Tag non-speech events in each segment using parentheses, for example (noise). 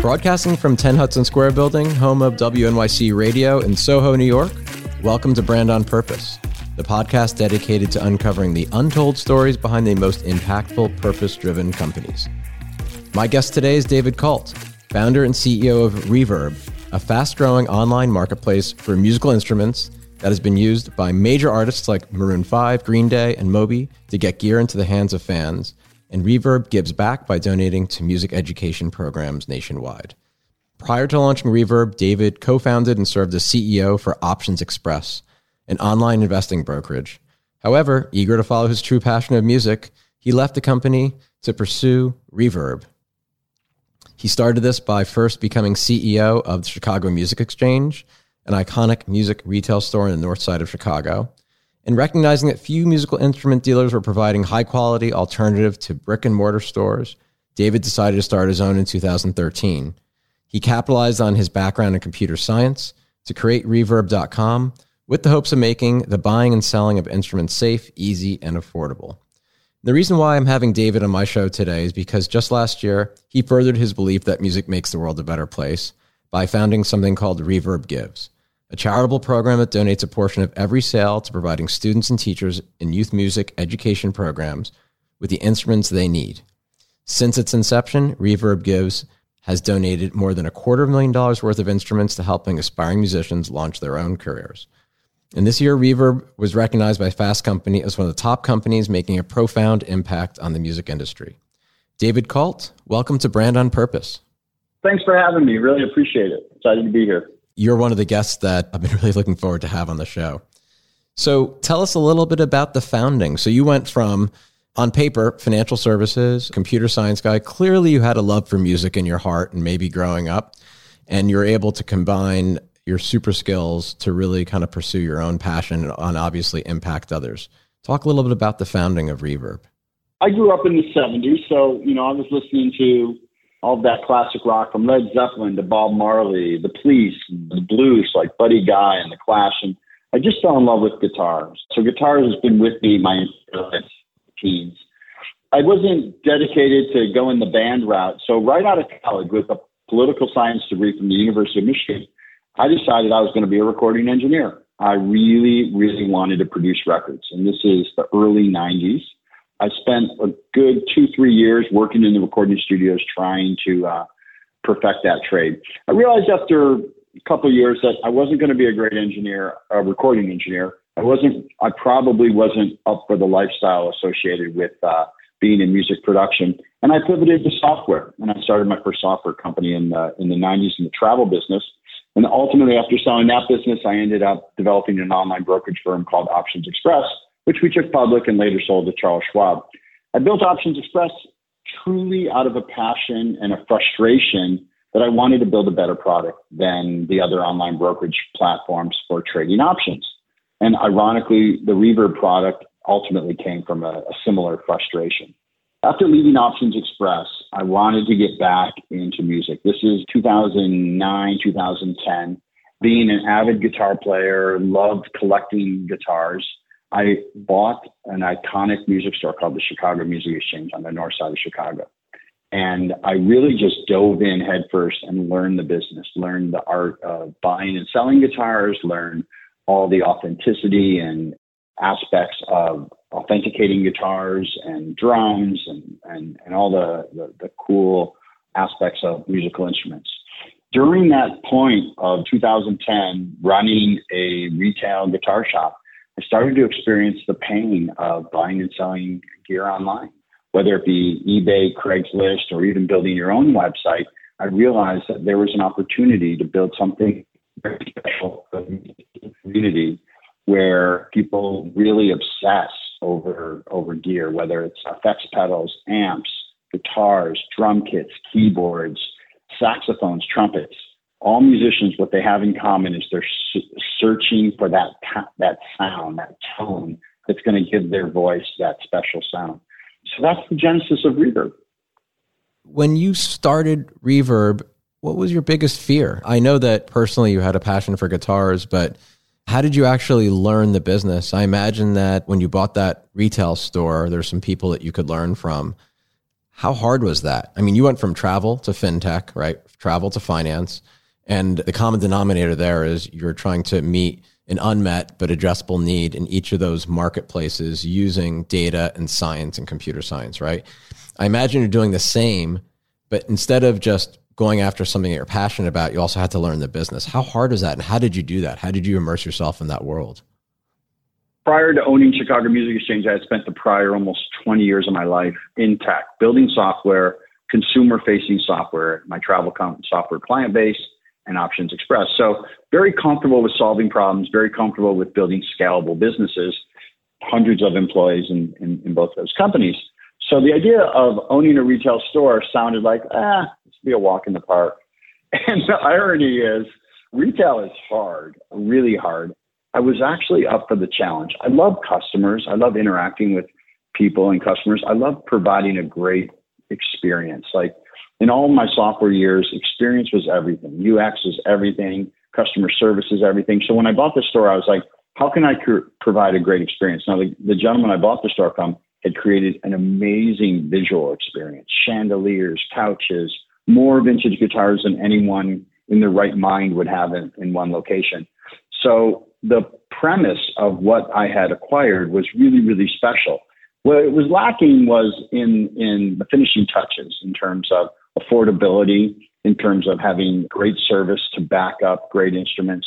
Broadcasting from 10 Hudson Square Building, home of WNYC Radio in Soho, New York, welcome to Brand on Purpose, the podcast dedicated to uncovering the untold stories behind the most impactful, purpose driven companies. My guest today is David Kalt, founder and CEO of Reverb, a fast growing online marketplace for musical instruments that has been used by major artists like Maroon 5, Green Day, and Moby to get gear into the hands of fans. And Reverb gives back by donating to music education programs nationwide. Prior to launching Reverb, David co founded and served as CEO for optionsXpress, an online investing brokerage. However, eager to follow his true passion of music, he left the company to pursue Reverb. He started this by first becoming CEO of the Chicago Music Exchange an iconic music retail store in the north side of Chicago, and recognizing that few musical instrument dealers were providing high quality alternative to brick and mortar stores, David decided to start his own in 2013. He capitalized on his background in computer science to create reverb.com with the hopes of making the buying and selling of instruments safe, easy, and affordable. The reason why I'm having David on my show today is because just last year, he furthered his belief that music makes the world a better place by founding something called Reverb Gives a charitable program that donates a portion of every sale to providing students and teachers in youth music education programs with the instruments they need. Since its inception, Reverb Gives has donated more than a quarter of a million dollars worth of instruments to helping aspiring musicians launch their own careers. And this year, Reverb was recognized by Fast Company as one of the top companies making a profound impact on the music industry. David Kalt, welcome to Brand on Purpose. Thanks for having me. Really appreciate it. Excited to be here you're one of the guests that I've been (laughs) really looking forward to have on the show. So tell us a little bit about the founding. So you went from on paper, financial services, computer science guy. Clearly, you had a love for music in your heart and maybe growing up, and you're able to combine your super skills to really kind of pursue your own passion and obviously impact others. Talk a little bit about the founding of Reverb. I grew up in the 70s, so, you know, I was listening to all that classic rock from Led Zeppelin to Bob Marley, the Police, the blues like Buddy Guy and the Clash, and I just fell in love with guitars. So guitars has been with me my entire teens. I wasn't dedicated to going the band route, so right out of college with a political science degree from the University of Michigan, I decided I was going to be a recording engineer. I really, really wanted to produce records, and this is the early '90s. I spent a good two, three years working in the recording studios trying to uh, perfect that trade. I realized after a couple of years that I wasn't going to be a great engineer, a recording engineer. I wasn't, I probably wasn't up for the lifestyle associated with uh, being in music production. And I pivoted to software and I started my first software company in the, in the 90s in the travel business. And ultimately, after selling that business, I ended up developing an online brokerage firm called optionsXpress which we took public and later sold to Charles Schwab. I built optionsXpress truly out of a passion and a frustration that I wanted to build a better product than the other online brokerage platforms for trading options. And ironically, the Reverb product ultimately came from a, a similar frustration. After leaving optionsXpress, I wanted to get back into music. This is 2009, 2010. Being an avid guitar player, loved collecting guitars. I bought an iconic music store called the Chicago Music Exchange on the north side of Chicago. And I really just dove in headfirst and learned the business, learned the art of buying and selling guitars, learned all the authenticity and aspects of authenticating guitars and drums and, and, and all the, the, the cool aspects of musical instruments. During that point of 2010, running a retail guitar shop, I started to experience the pain of buying and selling gear online, whether it be eBay, Craigslist, or even building your own website. I realized that there was an opportunity to build something very special for the community where people really obsess over over gear, whether it's effects pedals, amps, guitars, drum kits, keyboards, saxophones, trumpets all musicians, what they have in common is they're searching for that that sound, that tone that's going to give their voice that special sound. So that's the genesis of reverb. When you started reverb, what was your biggest fear? I know that personally you had a passion for guitars, but how did you actually learn the business? I imagine that when you bought that retail store, there's some people that you could learn from. How hard was that? I mean, you went from travel to fintech, right? Travel to finance. And the common denominator there is you're trying to meet an unmet but addressable need in each of those marketplaces using data and science and computer science, right? I imagine you're doing the same, but instead of just going after something that you're passionate about, you also had to learn the business. How hard is that? And how did you do that? How did you immerse yourself in that world? Prior to owning Chicago Music Exchange, I had spent the prior almost 20 years of my life in tech, building software, consumer facing software, my travel software client base, and optionsXpress. So, very comfortable with solving problems, very comfortable with building scalable businesses, hundreds of employees in, in, in both those companies. So the idea of owning a retail store sounded like, ah, this be a walk in the park. (laughs) And the irony is, retail is hard, really hard. I was actually up for the challenge. I love customers. I love interacting with people and customers. I love providing a great experience. Like in all my software years, experience was everything. UX is everything. Customer service is everything. So when I bought the store, I was like, how can I cr- provide a great experience? Now, the, the gentleman I bought the store from, had created an amazing visual experience chandeliers, couches, more vintage guitars than anyone in their right mind would have in, in one location. So the premise of what I had acquired was really, really special. What it was lacking was in, in the finishing touches in terms of affordability, in terms of having great service to back up great instruments.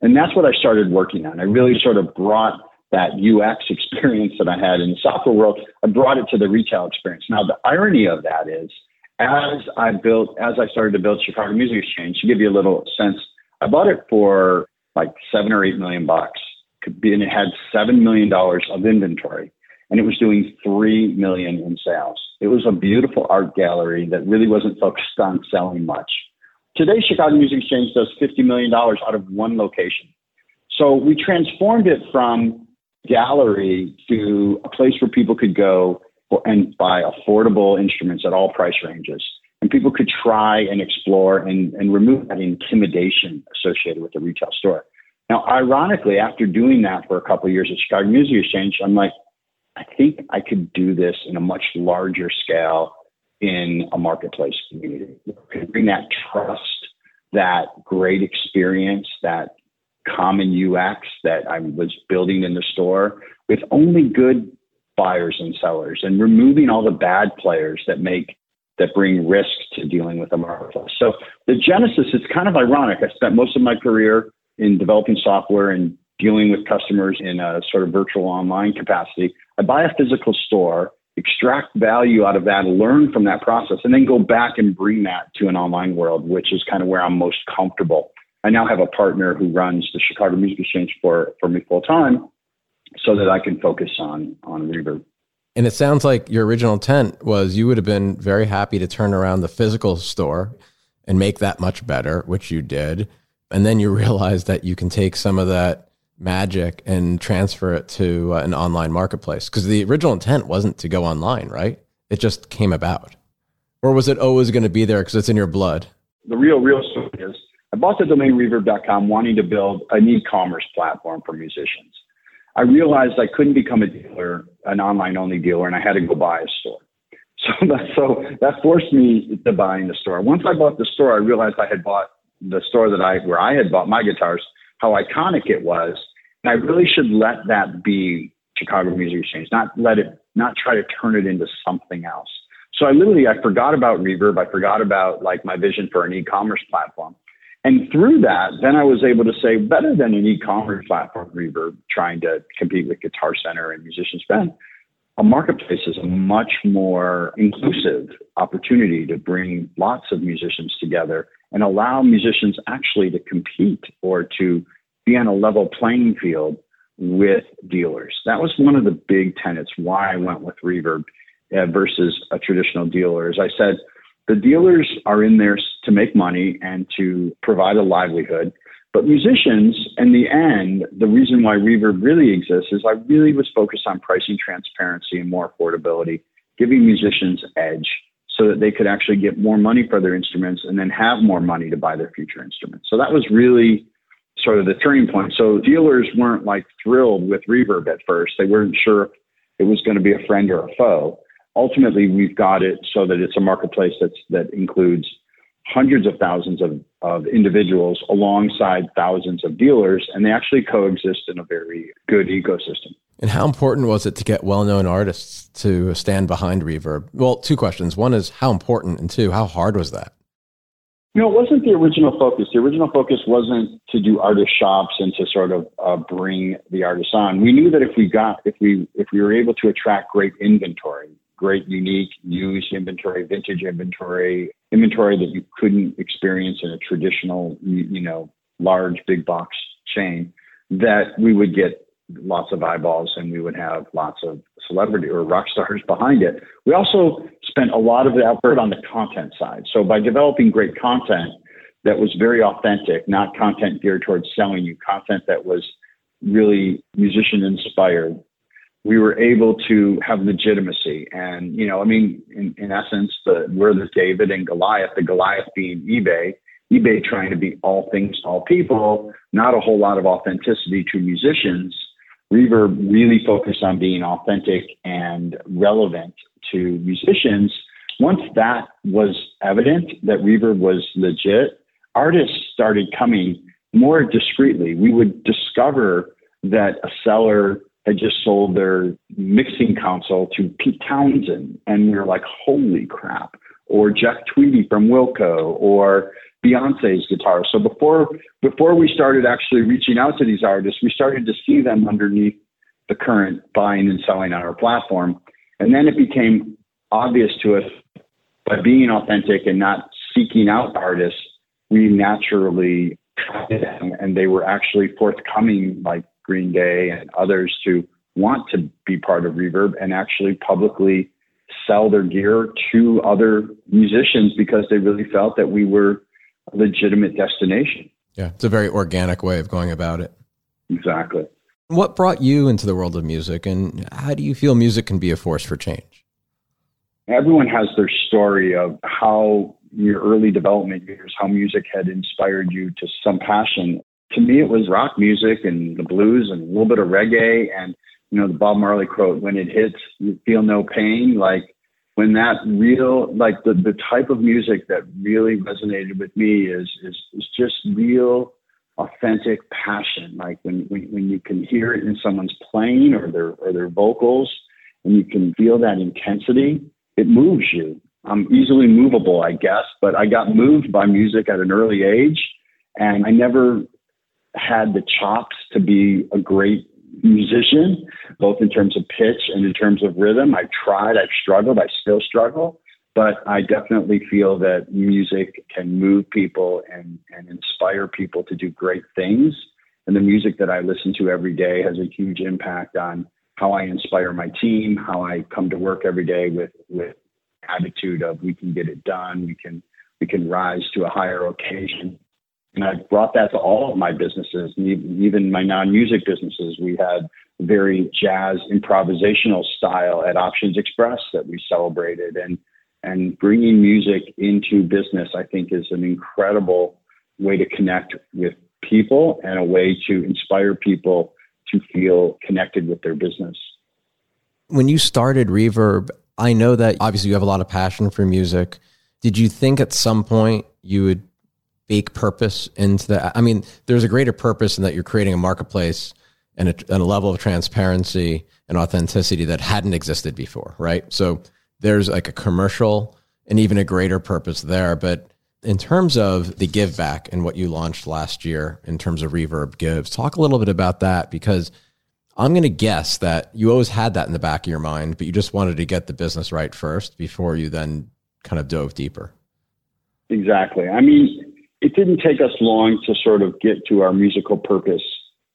And that's what I started working on. I really sort of brought that UX experience that I had in the software world, I brought it to the retail experience. Now, the irony of that is, as I built, as I started to build Chicago Music Exchange, to give you a little sense, I bought it for like seven or eight million bucks. And it had seven million dollars of inventory, and it was doing three million in sales. It was a beautiful art gallery that really wasn't focused on selling much. Today, Chicago Music Exchange does $50 million out of one location. So we transformed it from gallery to a place where people could go and buy affordable instruments at all price ranges. And people could try and explore and, and remove that intimidation associated with the retail store. Now, ironically, after doing that for a couple of years at Chicago Music Exchange, I'm like, I think I could do this in a much larger scale in a marketplace community. Bring that trust, that great experience, that common UX that I was building in the store with only good buyers and sellers and removing all the bad players that make that bring risk to dealing with a marketplace. So the genesis is kind of ironic. I spent most of my career in developing software and dealing with customers in a sort of virtual online capacity. I buy a physical store, extract value out of that, learn from that process, and then go back and bring that to an online world, which is kind of where I'm most comfortable I now have a partner who runs the Chicago Music Exchange for, for me full time so that I can focus on, on Reverb. And it sounds like your original intent was you would have been very happy to turn around the physical store and make that much better, which you did. And then you (laughs) realized that you can take some of that magic and transfer it to uh, an online marketplace. Because the original intent wasn't to go online, right? It just came about. Or was it always going to be there because it's in your blood? The real, real story is I bought the domain reverb.com wanting to build an e-commerce platform for musicians. I realized I couldn't become a dealer, an online only dealer, and I had to go buy a store. (laughs) So that, so that forced me to buying the store. Once I bought the store, I realized I had bought the store that I where I had bought my guitars, how iconic it was, and I really should let that be Chicago Music Exchange, not let it, not try to turn it into something else. So I literally I forgot about Reverb, I forgot about like my vision for an e-commerce platform, and through that, then I was able to say better than an e-commerce platform, Reverb, trying to compete with Guitar Center and Musician's Friend, a marketplace is a much more inclusive opportunity to bring lots of musicians together and allow musicians actually to compete or to be on a level playing field with dealers. That was one of the big tenets why I went with Reverb uh, versus a traditional dealer. As I said, the dealers are in there to make money and to provide a livelihood. But musicians, in the end, the reason why Reverb really exists is I really was focused on pricing transparency and more affordability, giving musicians edge so that they could actually get more money for their instruments and then have more money to buy their future instruments. So that was really sort of the turning point. So dealers weren't like thrilled with Reverb at first. They weren't sure if it was going to be a friend or a foe. ultimately we've got it so that it's a marketplace that's that includes hundreds of thousands of, of individuals alongside thousands of dealers, and they actually coexist in a very good ecosystem. And how important was it to get well known artists to stand behind Reverb? Well, two questions. One is how important, and two, how hard was that? You know, it wasn't the original focus. The original focus wasn't to do artist shops and to sort of uh, bring the artists on. We knew that if we got, if we, if we were able to attract great inventory, great, unique, used inventory, vintage inventory, inventory that you couldn't experience in a traditional, you know, large big box chain, that we would get lots of eyeballs and we would have lots of celebrity or rock stars behind it. We also spent a lot of the effort on the content side. So by developing great content that was very authentic, not content geared towards selling you, content that was really musician inspired, we were able to have legitimacy. And, you know, I mean, in, in essence, the, we're the David and Goliath, the Goliath being eBay, eBay trying to be all things to all people, not a whole lot of authenticity to musicians. Reverb really focused on being authentic and relevant to musicians. Once that was evident that Reverb was legit, artists started coming more discreetly. We would discover that a seller had just sold their mixing console to Pete Townshend, and we were like, holy crap. Or Jeff Tweedy from Wilco, or Beyonce's guitar. So before before we started actually reaching out to these artists, we started to see them underneath the current buying and selling on our platform. And then it became obvious to us by being authentic and not seeking out artists, we naturally them and they were actually forthcoming like Green Day and others to want to be part of Reverb and actually publicly sell their gear to other musicians because they really felt that we were a legitimate destination. Yeah, it's a very organic way of going about it. Exactly. What brought you into the world of music and how do you feel music can be a force for change? Everyone has their story of how your early development years, how music had inspired you to some passion to me, it was rock music and the blues and a little bit of reggae. And, you know, the Bob Marley quote, when it hits, you feel no pain. Like when that real, like the, the type of music that really resonated with me is, is, is just real authentic passion. Like when, when, when you can hear it in someone's playing or their, or their vocals and you can feel that intensity, it moves you. I'm easily movable, I guess, but I got moved by music at an early age and I never had the chops to be a great musician, both in terms of pitch and in terms of rhythm. I tried, I've struggled, I still struggle, but I definitely feel that music can move people and, and inspire people to do great things. And the music that I listen to every day has a huge impact on how I inspire my team, how I come to work every day with, with attitude of we can get it done, we can we can rise to a higher occasion. And I brought that to all of my businesses, even my non-music businesses. We had very jazz improvisational style at optionsXpress that we celebrated, and and bringing music into business, I think, is an incredible way to connect with people and a way to inspire people to feel connected with their business. When you started Reverb, I know that obviously you have a lot of passion for music. Did you think at some point you would bake purpose into that? I mean, there's a greater purpose in that you're creating a marketplace and a, and a level of transparency and authenticity that hadn't existed before, right? So there's like a commercial and even a greater purpose there. But in terms of the give back and what you launched last year in terms of Reverb Gives, talk a little bit about that because I'm going to guess that you always had that in the back of your mind, but you just wanted to get the business right first before you then kind of dove deeper. Exactly. I mean, it didn't take us long to sort of get to our musical purpose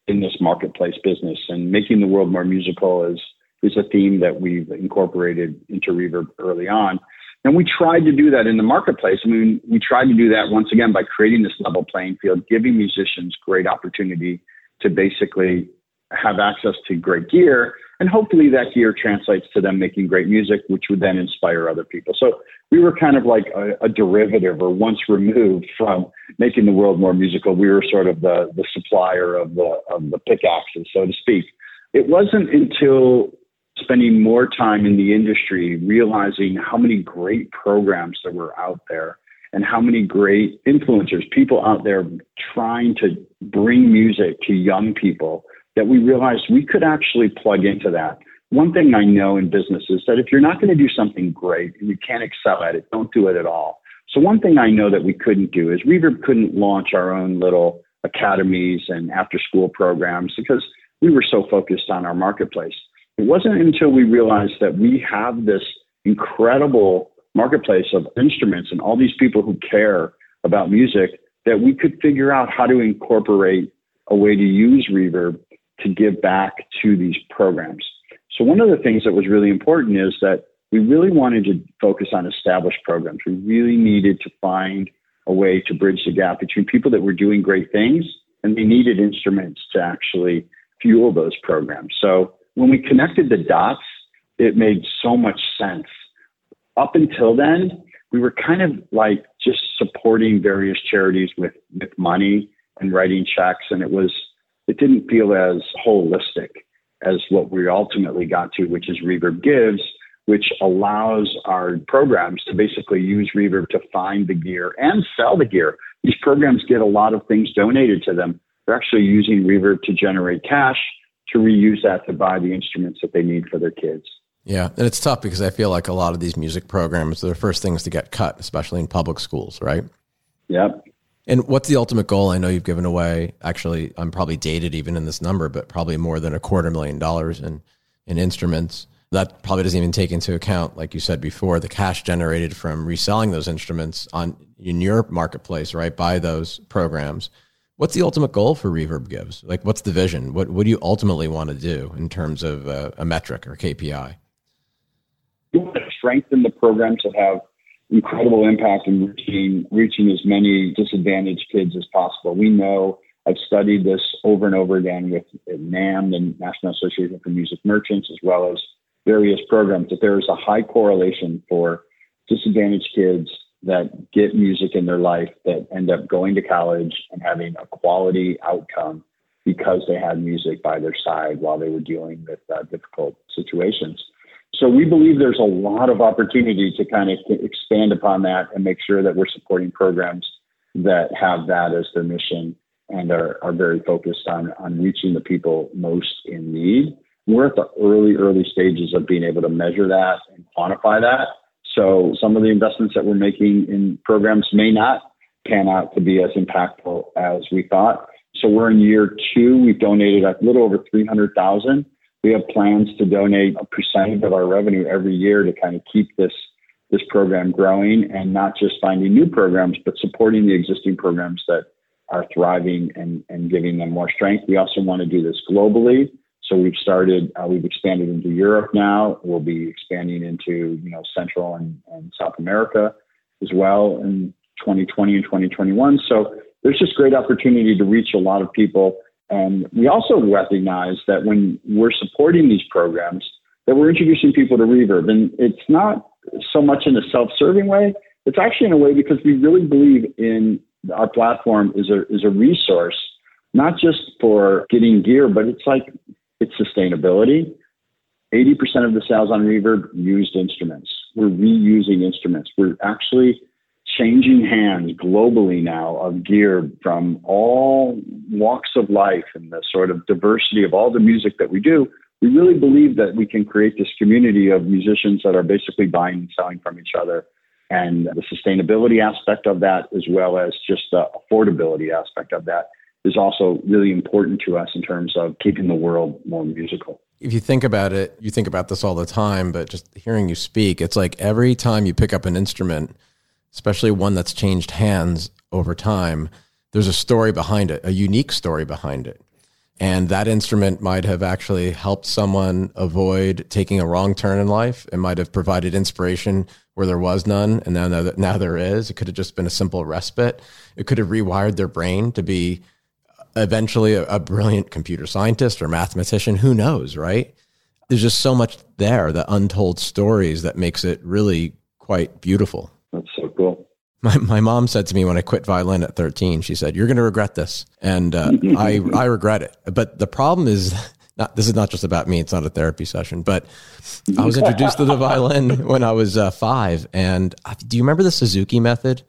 in this marketplace business and making the world more musical is is a theme that we've incorporated into Reverb early on. And we tried to do that in the marketplace. I mean, we tried to do that once again by creating this level playing field, giving musicians great opportunity to basically have access to great gear and hopefully that gear translates to them making great music, which would then inspire other people. So we were kind of like a, a derivative or once removed from making the world more musical. We were sort of the, the supplier of the, of the pickaxes, so to speak. It wasn't until spending more time in the industry, realizing how many great programs that were out there and how many great influencers, people out there trying to bring music to young people that we realized we could actually plug into that. One thing I know in business is that if you're not going to do something great and you can't excel at it, don't do it at all. So one thing I know that we couldn't do is Reverb couldn't launch our own little academies and after school programs because we were so focused on our marketplace. It wasn't until we realized that we have this incredible marketplace of instruments and all these people who care about music that we could figure out how to incorporate a way to use Reverb to give back to these programs. So one of the things that was really important is that we really wanted to focus on established programs. We really needed to find a way to bridge the gap between people that were doing great things and they needed instruments to actually fuel those programs. So when we connected the dots, it made so much sense. Up until then, we were kind of like just supporting various charities with, with money and writing checks, and it was it didn't feel as holistic as what we ultimately got to, which is Reverb Gives, which allows our programs to basically use Reverb to find the gear and sell the gear. These programs get a lot of things donated to them. They're actually using Reverb to generate cash to reuse that to buy the instruments that they need for their kids. Yeah, and it's tough because I feel like a lot of these music programs, they're the first things to get cut, especially in public schools, right? Yep. And what's the ultimate goal? I know you've given away, actually, I'm probably dated even in this number, but probably more than a quarter million dollars in, in instruments. That probably doesn't even take into account, like you said before, the cash generated from reselling those instruments on in your marketplace, right? By those programs. What's the ultimate goal for Reverb Gives? Like, what's the vision? What, what do you ultimately want to do in terms of uh, a metric or KPI? We want to strengthen the programs that have incredible impact in reaching reaching as many disadvantaged kids as possible. We know I've studied this over and over again with NAMM, the National Association for Music Merchants, as well as various programs, that there is a high correlation for disadvantaged kids that get music in their life that end up going to college and having a quality outcome because they had music by their side while they were dealing with uh, difficult situations. So we believe there's a lot of opportunity to kind of expand upon that and make sure that we're supporting programs that have that as their mission and are, are very focused on, on reaching the people most in need. We're at the early, early stages of being able to measure that and quantify that. So some of the investments that we're making in programs may not pan out to be as impactful as we thought. So we're in year two. We've donated a little over 300,000 we have plans to donate a percentage of our revenue every year to kind of keep this this program growing and not just finding new programs, but supporting the existing programs that are thriving and, and giving them more strength. We also want to do this globally. So we've started, uh, we've expanded into Europe now. We'll be expanding into, you know, Central and, and South America as well in 2020 and 2021. So there's just great opportunity to reach a lot of people and we also recognize that when we're supporting these programs, that we're introducing people to Reverb. And it's not so much in a self-serving way. It's actually in a way because we really believe in our platform is a is a resource, not just for getting gear, but it's like it's sustainability. 80% of the sales on Reverb used instruments. We're reusing instruments. We're actually changing hands globally now of gear from all walks of life and the sort of diversity of all the music that we do, we really believe that we can create this community of musicians that are basically buying and selling from each other. And the sustainability aspect of that, as well as just the affordability aspect of that, is also really important to us in terms of keeping the world more musical. If you think about it, you think about this all the time, but just hearing you speak, it's like every time you pick up an instrument, especially one that's changed hands over time, there's a story behind it, a unique story behind it. And that instrument might have actually helped someone avoid taking a wrong turn in life. It might have provided inspiration where there was none. And now, now there is. It could have just been a simple respite. It could have rewired their brain to be eventually a, a brilliant computer scientist or mathematician. Who knows, right? There's just so much there, the untold stories that makes it really quite beautiful. That's so. My, my mom said to me when I quit violin at 13, she said, You're going to regret this. And uh, (laughs) I, I regret it. But the problem is (laughs) not, this is not just about me. It's not a therapy session, but I was introduced to the violin (laughs) when I was uh, five. And uh, do you remember the Suzuki method?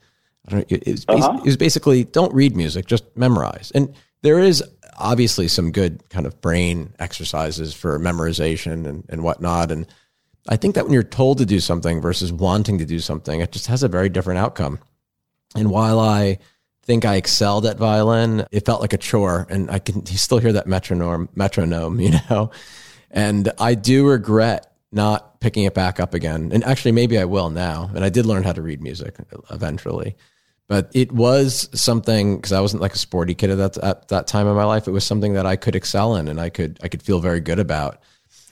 It was, uh-huh. it was basically don't read music, just memorize. And there is obviously some good kind of brain exercises for memorization and, and whatnot. And I think that when you're told to do something versus wanting to do something, it just has a very different outcome. And while I think I excelled at violin, it felt like a chore. And I can still hear that metronome, metronome, (laughs) you know? And I do regret not picking it back up again. And actually, maybe I will now. And I did learn how to read music eventually. But it was something because I wasn't like a sporty kid at that, at that time in my life. It was something that I could excel in and I could I could feel very good about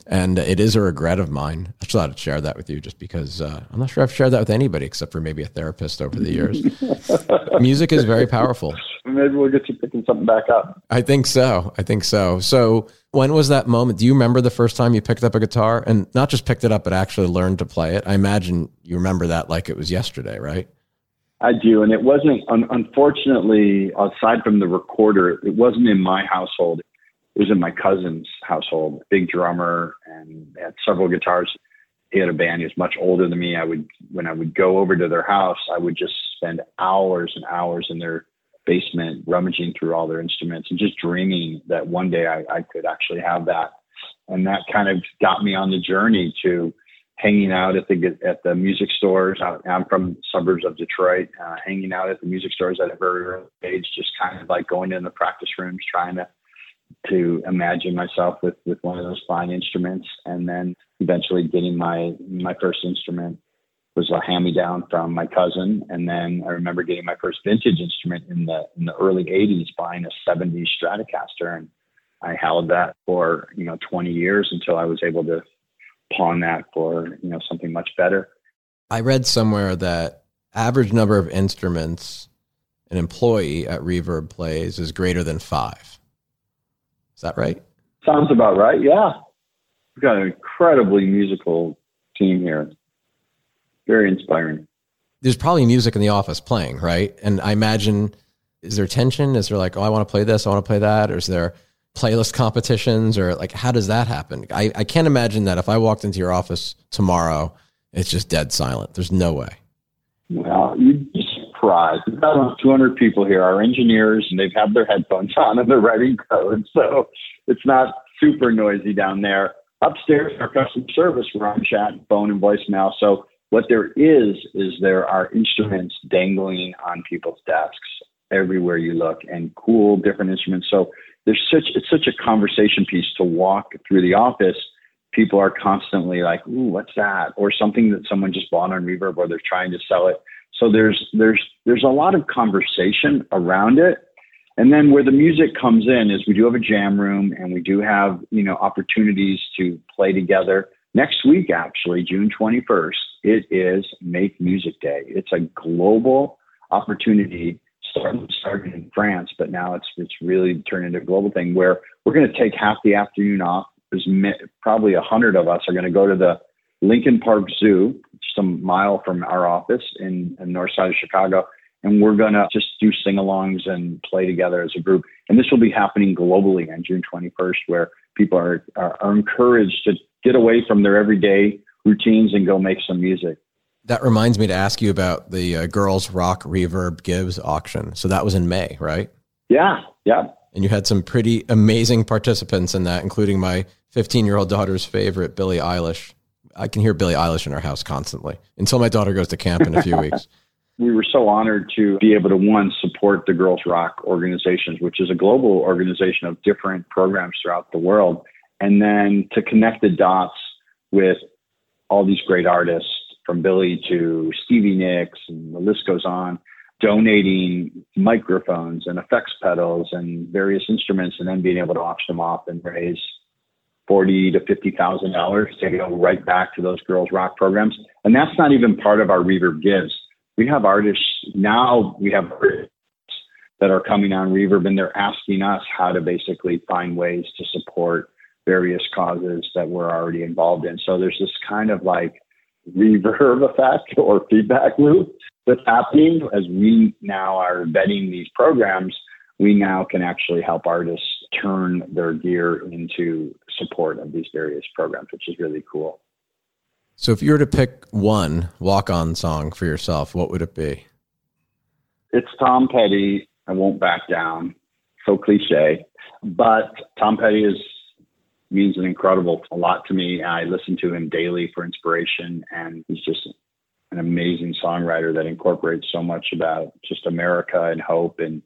and it is a regret of mine. I just thought I'd share that with you, just because uh, I'm not sure I've shared that with anybody except for maybe a therapist over the years. (laughs) Music is very powerful. Maybe we'll get you picking something back up. I think so. I think so. So, when was that moment? Do you remember the first time you picked up a guitar and not just picked it up, but actually learned to play it? I imagine you remember that like it was yesterday, right? I do, and it wasn't. Un- unfortunately, aside from the recorder, it wasn't in my household it was in my cousin's household, big drummer and had several guitars. He had a band. He was much older than me. I would, when I would go over to their house, I would just spend hours and hours in their basement rummaging through all their instruments and just dreaming that one day I, I could actually have that. And that kind of got me on the journey to hanging out at the at the music stores. I'm from suburbs of Detroit, uh, hanging out at the music stores at a very early age, just kind of like going in the practice rooms, trying to to imagine myself with with one of those fine instruments, and then eventually getting my my first instrument was a hand me down from my cousin, and then I remember getting my first vintage instrument in the in the early '80s, buying a '70s Stratocaster, and I held that for you know 20 years until I was able to pawn that for you know something much better. I read somewhere that average number of instruments an employee at Reverb plays is greater than five. Is that right? Sounds about right. Yeah. We've got an incredibly musical team here. Very inspiring. There's probably music in the office playing, right? And I imagine, is there tension? Is there like, oh, I want to play this, I want to play that? Or is there playlist competitions? Or like, how does that happen? I, I can't imagine that if I walked into your office tomorrow, it's just dead silent. There's no way. Well, you surprised. We've 200 people here, our engineers, and they've had their headphones (laughs) on and they're writing code. So it's not super noisy down there. Upstairs, our customer service, we're on chat, phone, and voicemail. So what there is, is there are instruments dangling on people's desks everywhere you look and cool different instruments. So there's such, it's such a conversation piece to walk through the office people are constantly like, "Ooh, what's that?" or something that someone just bought on Reverb, or they're trying to sell it. So there's there's there's a lot of conversation around it. And then where the music comes in is we do have a jam room and we do have, you know, opportunities to play together. Next week, actually, June 21st, it is Make Music Day. It's a global opportunity starting started in France, but now it's it's really turned into a global thing where we're going to take half the afternoon off. There's probably a hundred of us are going to go to the Lincoln Park Zoo, just a mile from our office in, the north side of Chicago. And we're going to just do sing alongs and play together as a group. And this will be happening globally on June 21st, where people are, are, are encouraged to get away from their everyday routines and go make some music. That reminds me to ask you about the uh, Girls Rock Reverb Gives auction. So that was in May, right? Yeah, yeah. And you had some pretty amazing participants in that, including my 15 year old daughter's favorite, Billie Eilish. I can hear Billie Eilish in our house constantly until my daughter goes to camp in a few weeks. (laughs) We were so honored to be able to one support the Girls Rock organizations, which is a global organization of different programs throughout the world, and then to connect the dots with all these great artists from Billie to Stevie Nicks, and the list goes on, donating microphones and effects pedals and various instruments, and then being able to auction them off and raise forty to fifty thousand dollars to go right back to those girls rock programs. And that's not even part of our Reverb Gives. We have artists now. We have artists that are coming on Reverb, and they're asking us how to basically find ways to support various causes that we're already involved in. So there's this kind of like reverb effect (laughs) or feedback loop that's happening as we now are vetting these programs we now can actually help artists turn their gear into support of these various programs, which is really cool. So, if you were to pick one walk on song for yourself, what would it be? It's Tom Petty. I won't back down. So cliche, but Tom Petty is means an incredible a lot to me. I listen to him daily for inspiration, and he's just an amazing songwriter that incorporates so much about just America and hope and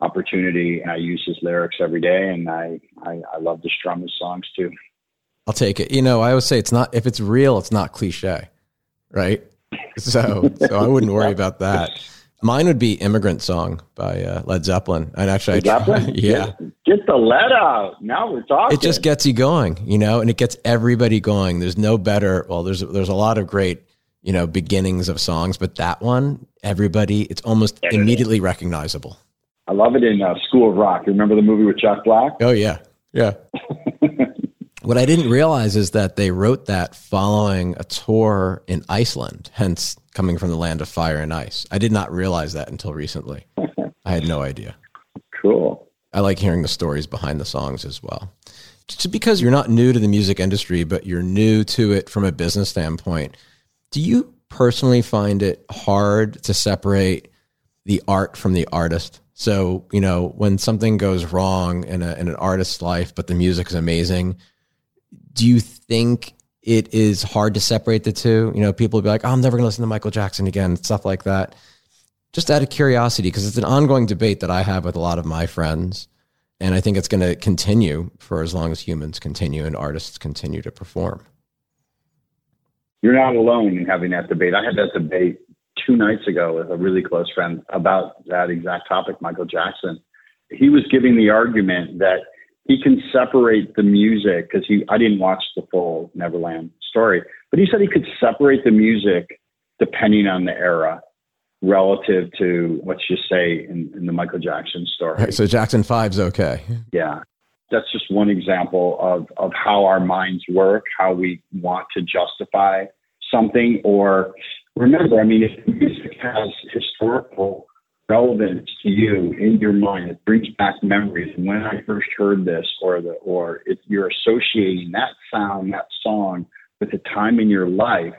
opportunity. And I use his lyrics every day, and I, I, I love to strum his songs too. I'll take it. You know, I always say it's not if it's real, it's not cliche, right? So, so I wouldn't worry about that. Mine would be "Immigrant Song" by uh, Led Zeppelin. And actually, Zeppelin? (laughs) yeah, get the lead out. Now we're talking. It just gets you going, you know, and it gets everybody going. There's no better. Well, there's there's a lot of great, you know, beginnings of songs, but that one, everybody, it's almost immediately recognizable. I love it in uh, School of Rock. You remember the movie with Jack Black? Oh yeah, yeah. (laughs) what I didn't realize is that they wrote that following a tour in Iceland, hence coming from the land of fire and ice. I did not realize that until recently. I had no idea. Cool. I like hearing the stories behind the songs as well. Just because you're not new to the music industry, but you're new to it from a business standpoint, do you personally find it hard to separate the art from the artist? So, you know, when something goes wrong in, a, in an artist's life, but the music is amazing, do you think it is hard to separate the two? You know, people will be like, oh, I'm never going to listen to Michael Jackson again, stuff like that. Just out of curiosity, because it's an ongoing debate that I have with a lot of my friends. And I think it's going to continue for as long as humans continue and artists continue to perform. You're not alone in having that debate. I had that debate two nights ago with a really close friend about that exact topic, Michael Jackson. He was giving the argument that he can separate the music because he I didn't watch the full Neverland story, but he said he could separate the music depending on the era relative to let's just say in, in the Michael Jackson story. Right, so Jackson Five's okay. Yeah. That's just one example of, of how our minds work, how we want to justify something or remember, I mean, if music has historical relevance to you in your mind, it brings back memories. And when I first heard this, or the or if you're associating that sound, that song with a time in your life,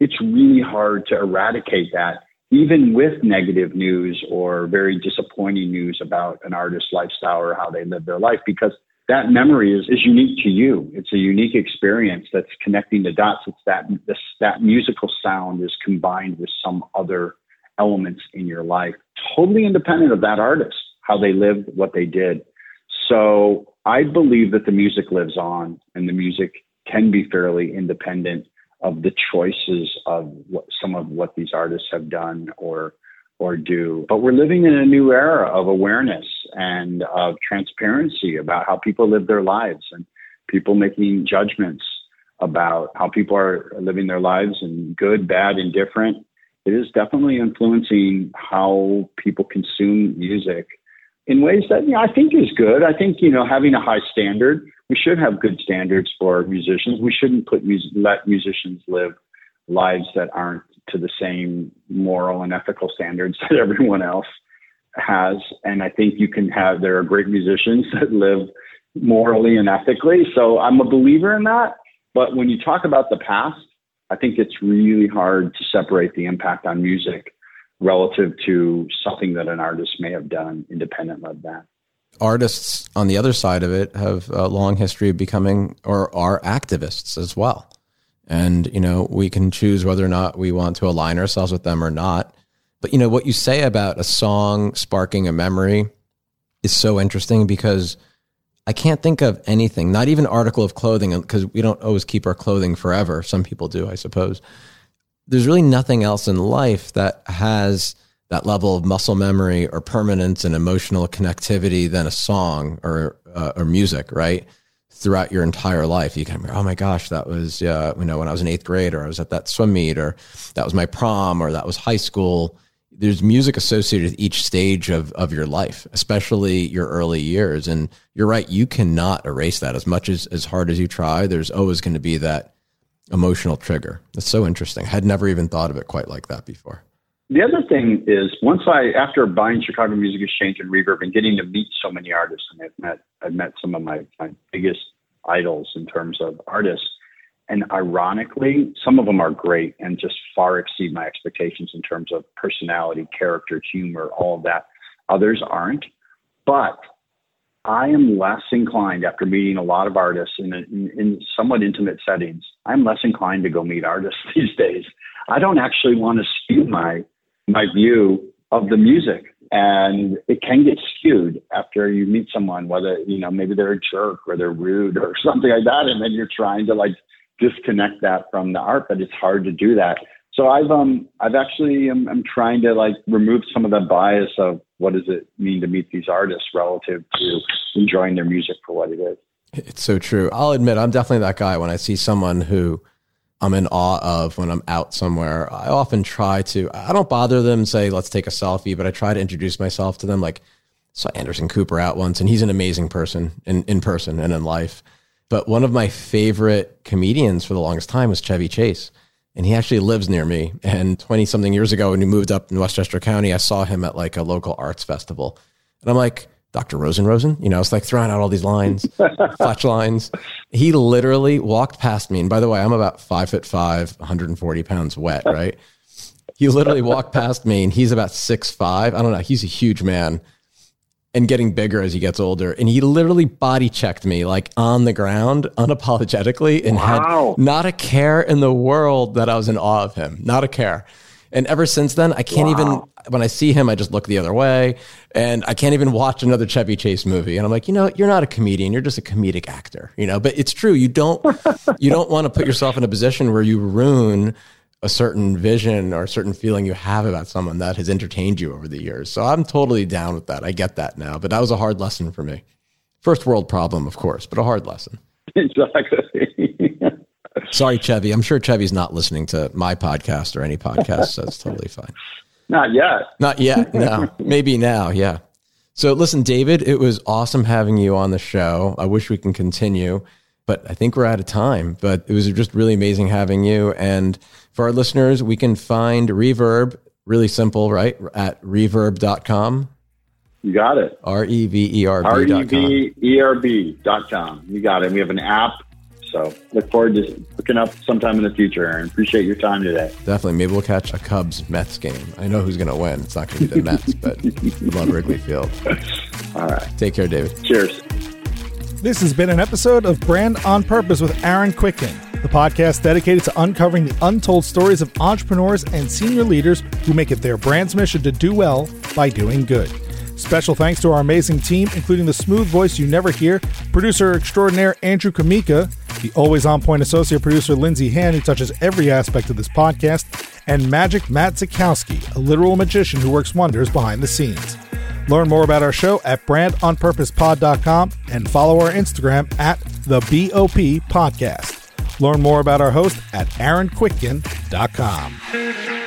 it's really hard to eradicate that, even with negative news or very disappointing news about an artist's lifestyle or how they live their life, because that memory is, is unique to you. It's a unique experience that's connecting the dots. It's that this, that musical sound is combined with some other elements in your life, totally independent of that artist, how they lived, what they did. So I believe that the music lives on, and the music can be fairly independent of the choices of what, some of what these artists have done or or do. But we're living in a new era of awareness and of transparency about how people live their lives and people making judgments about how people are living their lives and good, bad, indifferent. It is definitely influencing how people consume music in ways that you know, I think is good. I think you know having a high standard. We should have good standards for musicians. We shouldn't put let musicians live lives that aren't to the same moral and ethical standards (laughs) that everyone else has. And I think you can have, there are great musicians (laughs) that live morally and ethically. So I'm a believer in that. But when you talk about the past, I think it's really hard to separate the impact on music relative to something that an artist may have done independent of that. Artists on the other side of it have a long history of becoming or are activists as well. And, you know, we can choose whether or not we want to align ourselves with them or not. But, you know, what you say about a song sparking a memory is so interesting because I can't think of anything, not even article of clothing, because we don't always keep our clothing forever. Some people do, I suppose. There's really nothing else in life that has that level of muscle memory or permanence and emotional connectivity than a song or uh, or music, right? Throughout your entire life. You can remember, oh my gosh, that was, uh, you know, when I was in eighth grade or I was at that swim meet or that was my prom or that was high school. There's music associated with each stage of, of your life, especially your early years. And you're right, you cannot erase that as much as, as hard as you try. There's always going to be that emotional trigger. It's so interesting. I had never even thought of it quite like that before. The other thing is once I, after buying Chicago Music Exchange and Reverb and getting to meet so many artists, and I've met, I've met some of my, my biggest idols in terms of artists. And ironically, some of them are great and just far exceed my expectations in terms of personality, character, humor, all of that. Others aren't. But I am less inclined after meeting a lot of artists in, in, in somewhat intimate settings. I'm less inclined to go meet artists (laughs) these days. I don't actually want to spew my my view of the music. And it can get skewed after you meet someone, whether, you know, maybe they're a jerk or they're rude or (laughs) something like that. And then you're trying to like disconnect that from the art, but it's hard to do that. So I've um I've actually um, I'm trying to like remove some of the bias of what does it mean to meet these artists relative to enjoying their music for what it is. It's so true. I'll admit I'm definitely that guy when I see someone who I'm in awe of when I'm out somewhere. I often try to, I don't bother them, say, let's take a selfie, but I try to introduce myself to them. Like, saw Anderson Cooper out once, and he's an amazing person in, in person and in life. But one of my favorite comedians for the longest time was Chevy Chase. And he actually lives near me. And 20 something years ago, when he moved up in Westchester County, I saw him at like a local arts festival. And I'm like, Dr. Rosen Rosen. You know, it's like throwing out all these lines, (laughs) fletch lines. He literally walked past me. And by the way, I'm about five foot five, 140 pounds wet, right? He literally walked past me and he's about six five. I don't know. He's a huge man and getting bigger as he gets older. And he literally body checked me like on the ground unapologetically and wow. had not a care in the world that I was in awe of him. Not a care. And ever since then, I can't wow. even, when I see him, I just look the other way and I can't even watch another Chevy Chase movie. And I'm like, you know, you're not a comedian. You're just a comedic actor, you know, but it's true. You don't, (laughs) you don't want to put yourself in a position where you ruin a certain vision or a certain feeling you have about someone that has entertained you over the years. So I'm totally down with that. I get that now, but that was a hard lesson for me. First world problem, of course, but a hard lesson. (laughs) Exactly. Sorry, Chevy. I'm sure Chevy's not listening to my podcast or any podcast, so it's totally (laughs) fine. Not yet. Not yet. No. (laughs) Maybe now. Yeah. So listen, David, it was awesome having you on the show. I wish we can continue, but I think we're out of time. But it was just really amazing having you. And for our listeners, we can find Reverb really simple, right? At reverb.com. You got it. R E V E R B. R E V E R B dot com. You got it. We have an app so look forward to looking up sometime in the future, Aaron. Appreciate your time today. Definitely. Maybe we'll catch a Cubs Mets game. I know who's going to win. It's not going to be the Mets, but love Wrigley Field. (laughs) All right. Take care, David. Cheers. This has been an episode of Brand on Purpose with Aaron Kwittken, the podcast dedicated to uncovering the untold stories of entrepreneurs and senior leaders who make it their brand's mission to do well by doing good. Special thanks to our amazing team, including the smooth voice you never hear, producer extraordinaire Andrew Kamika, the always on point associate producer Lindsay Han, who touches every aspect of this podcast, and Magic Matt Zikowski, a literal magician who works wonders behind the scenes. Learn more about our show at brandonpurposepod.com and follow our Instagram at the BOP Podcast. Learn more about our host at aaronkwittken.com.